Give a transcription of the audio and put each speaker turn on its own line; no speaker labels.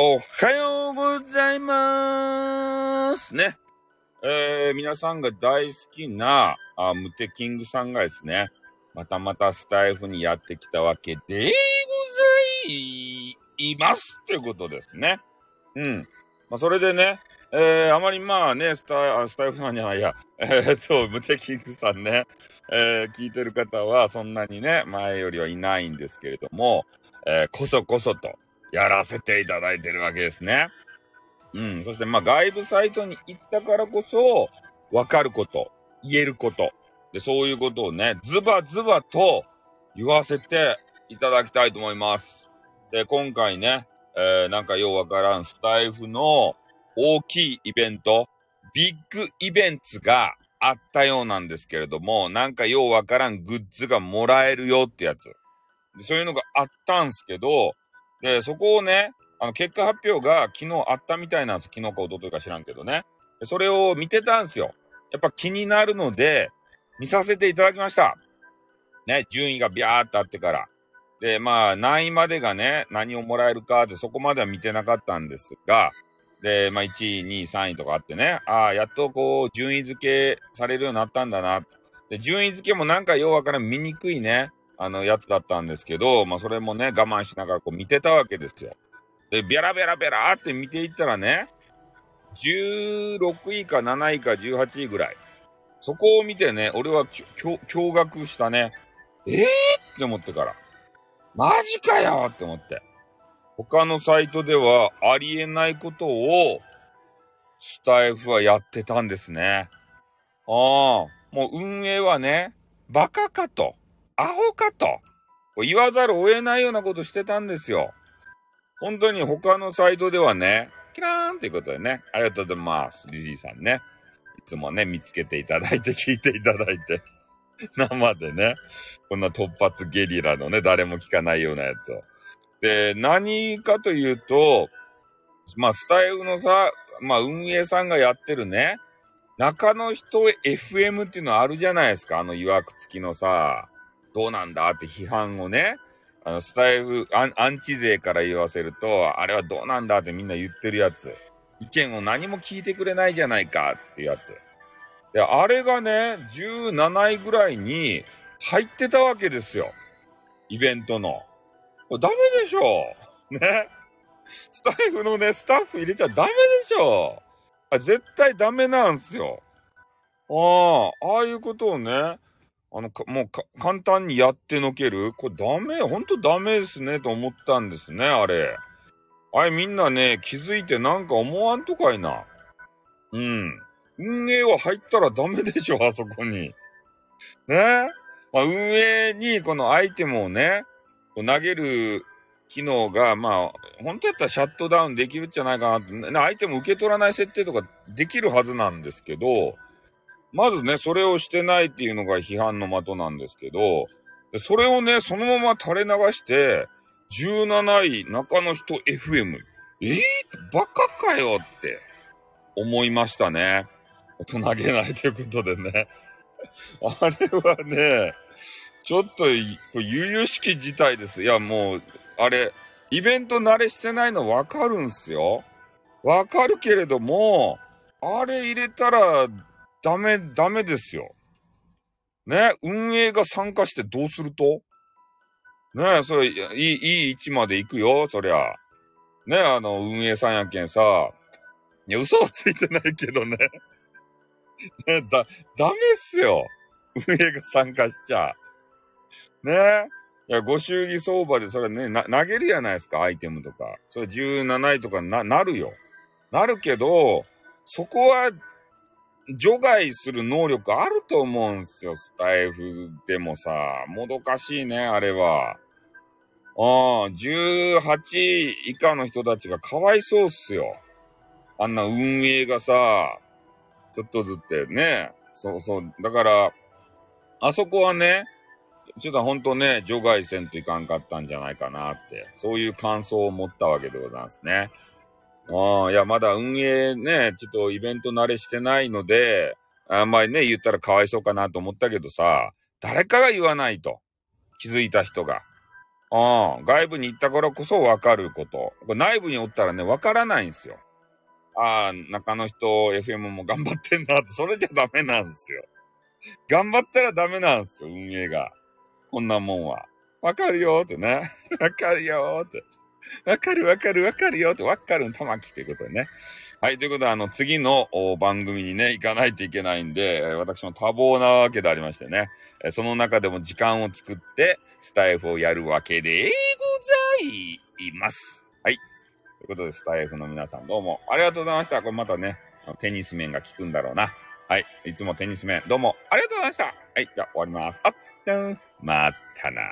おはようございますね。えー、皆さんが大好きな、あムテキングさんがですね、またまたスタイフにやってきたわけでございますということですね。うん。まあ、それでね、えー、あまりまあね、スタイスタイフなんじゃないや、えー、っと、ムテキングさんね、えー、聞いてる方はそんなにね、前よりはいないんですけれども、えー、こそこそと、やらせていただいてるわけですね。うん。そして、まあ、外部サイトに行ったからこそ、わかること、言えること。で、そういうことをね、ズバズバと言わせていただきたいと思います。で、今回ね、えー、なんかようわからんスタイフの大きいイベント、ビッグイベントがあったようなんですけれども、なんかようわからんグッズがもらえるよってやつ。でそういうのがあったんすけど、で、そこをね、あの、結果発表が昨日あったみたいなんです。昨日か一昨日か知らんけどね。それを見てたんですよ。やっぱ気になるので、見させていただきました。ね、順位がビャーってあってから。で、まあ、何位までがね、何をもらえるかってそこまでは見てなかったんですが、で、まあ、1位、2位、3位とかあってね、ああ、やっとこう、順位付けされるようになったんだな。で、順位付けもなんかようわからん見にくいね、あの、やつだったんですけど、まあ、それもね、我慢しながらこう見てたわけですよ。で、ベラベラベラって見ていったらね、16位か7位か18位ぐらい。そこを見てね、俺は驚愕したね。えーって思ってから。マジかよって思って。他のサイトではありえないことを、スタイフはやってたんですね。ああ、もう運営はね、バカかと。アホかと言わざるを得ないようなことしてたんですよ。本当に他のサイトではね、キラーンっていうことでね、ありがとうございます。リリーさんね。いつもね、見つけていただいて、聞いていただいて、生でね、こんな突発ゲリラのね、誰も聞かないようなやつを。で、何かというと、まあ、スタイルのさ、まあ、運営さんがやってるね、中の人 FM っていうのあるじゃないですか。あの、曰く付きのさ、どうなんだって批判をね、あの、スタイフアン、アンチ勢から言わせると、あれはどうなんだってみんな言ってるやつ。意見を何も聞いてくれないじゃないかっていうやつ。で、あれがね、17位ぐらいに入ってたわけですよ。イベントの。これダメでしょね。スタイフのね、スタッフ入れちゃダメでしょあ絶対ダメなんすよ。ああ、ああいうことをね、あの、もう簡単にやってのける？これダメ、ほんとダメですね、と思ったんですね、あれ。あれみんなね、気づいてなんか思わんとかいな。うん。運営は入ったらダメでしょ、あそこに。ね？まあ、運営にこのアイテムをね、こう投げる機能が、まあ、本当やったらシャットダウンできるんじゃないかなって、アイテム受け取らない設定とかできるはずなんですけど、まずね、それをしてないっていうのが批判の的なんですけど、それをね、そのまま垂れ流して、17位、中の人 FM。えー、バカかよって思いましたね。大人げないということでね。あれはね、ちょっと、悠々しき事態です。いや、もう、あれ、イベント慣れしてないのわかるんすよ。わかるけれども、あれ入れたら、ダメ、ダメですよ。ね、運営が参加してどうすると？ねそれ、いい、いい位置まで行くよ、そりゃ。ねあの、運営さんやけんさ。いや、嘘はついてないけどね。ねだ、ダメっすよ。運営が参加しちゃ。ねいや、ご祝儀相場でそれね、投げるやないですか、アイテムとか。それ17位とかな、なるよ。なるけど、そこは除外する能力あると思うんすよ、スタイフでもさ。もどかしいね、あれは。ああ、18以下の人たちがかわいそうっすよ。あんな運営がさ、ちょっとずってね。そうそう。だから、あそこはね、ちょっとほんとね、除外せんといかんかったんじゃないかなって、そういう感想を持ったわけでございますね。ああ、いや、まだ運営ね、ちょっとイベント慣れしてないので、あんまりね、言ったらかわいそうかなと思ったけどさ、誰かが言わないと。気づいた人が。ああ、外部に行ったからこそ分かること。これ内部におったらね、分からないんですよ。ああ、中の人、FM も頑張ってんなって、それじゃダメなんですよ。頑張ったらダメなんですよ、運営が。こんなもんは。わかるよーってね。わかるよーって。わかるわかるわかるよって、わかるん玉木っていうことでね。はい、ということで、あの、次の番組にね、行かないといけないんで、私も多忙なわけでありましてね。その中でも時間を作って、スタイフをやるわけでございます。はい。ということで、スタイフの皆さんどうもありがとうございました。これまたね、テニス面が効くんだろうな。はい。いつもテニス面、どうもありがとうございました。はい。じゃあ終わります。あったん、まったな。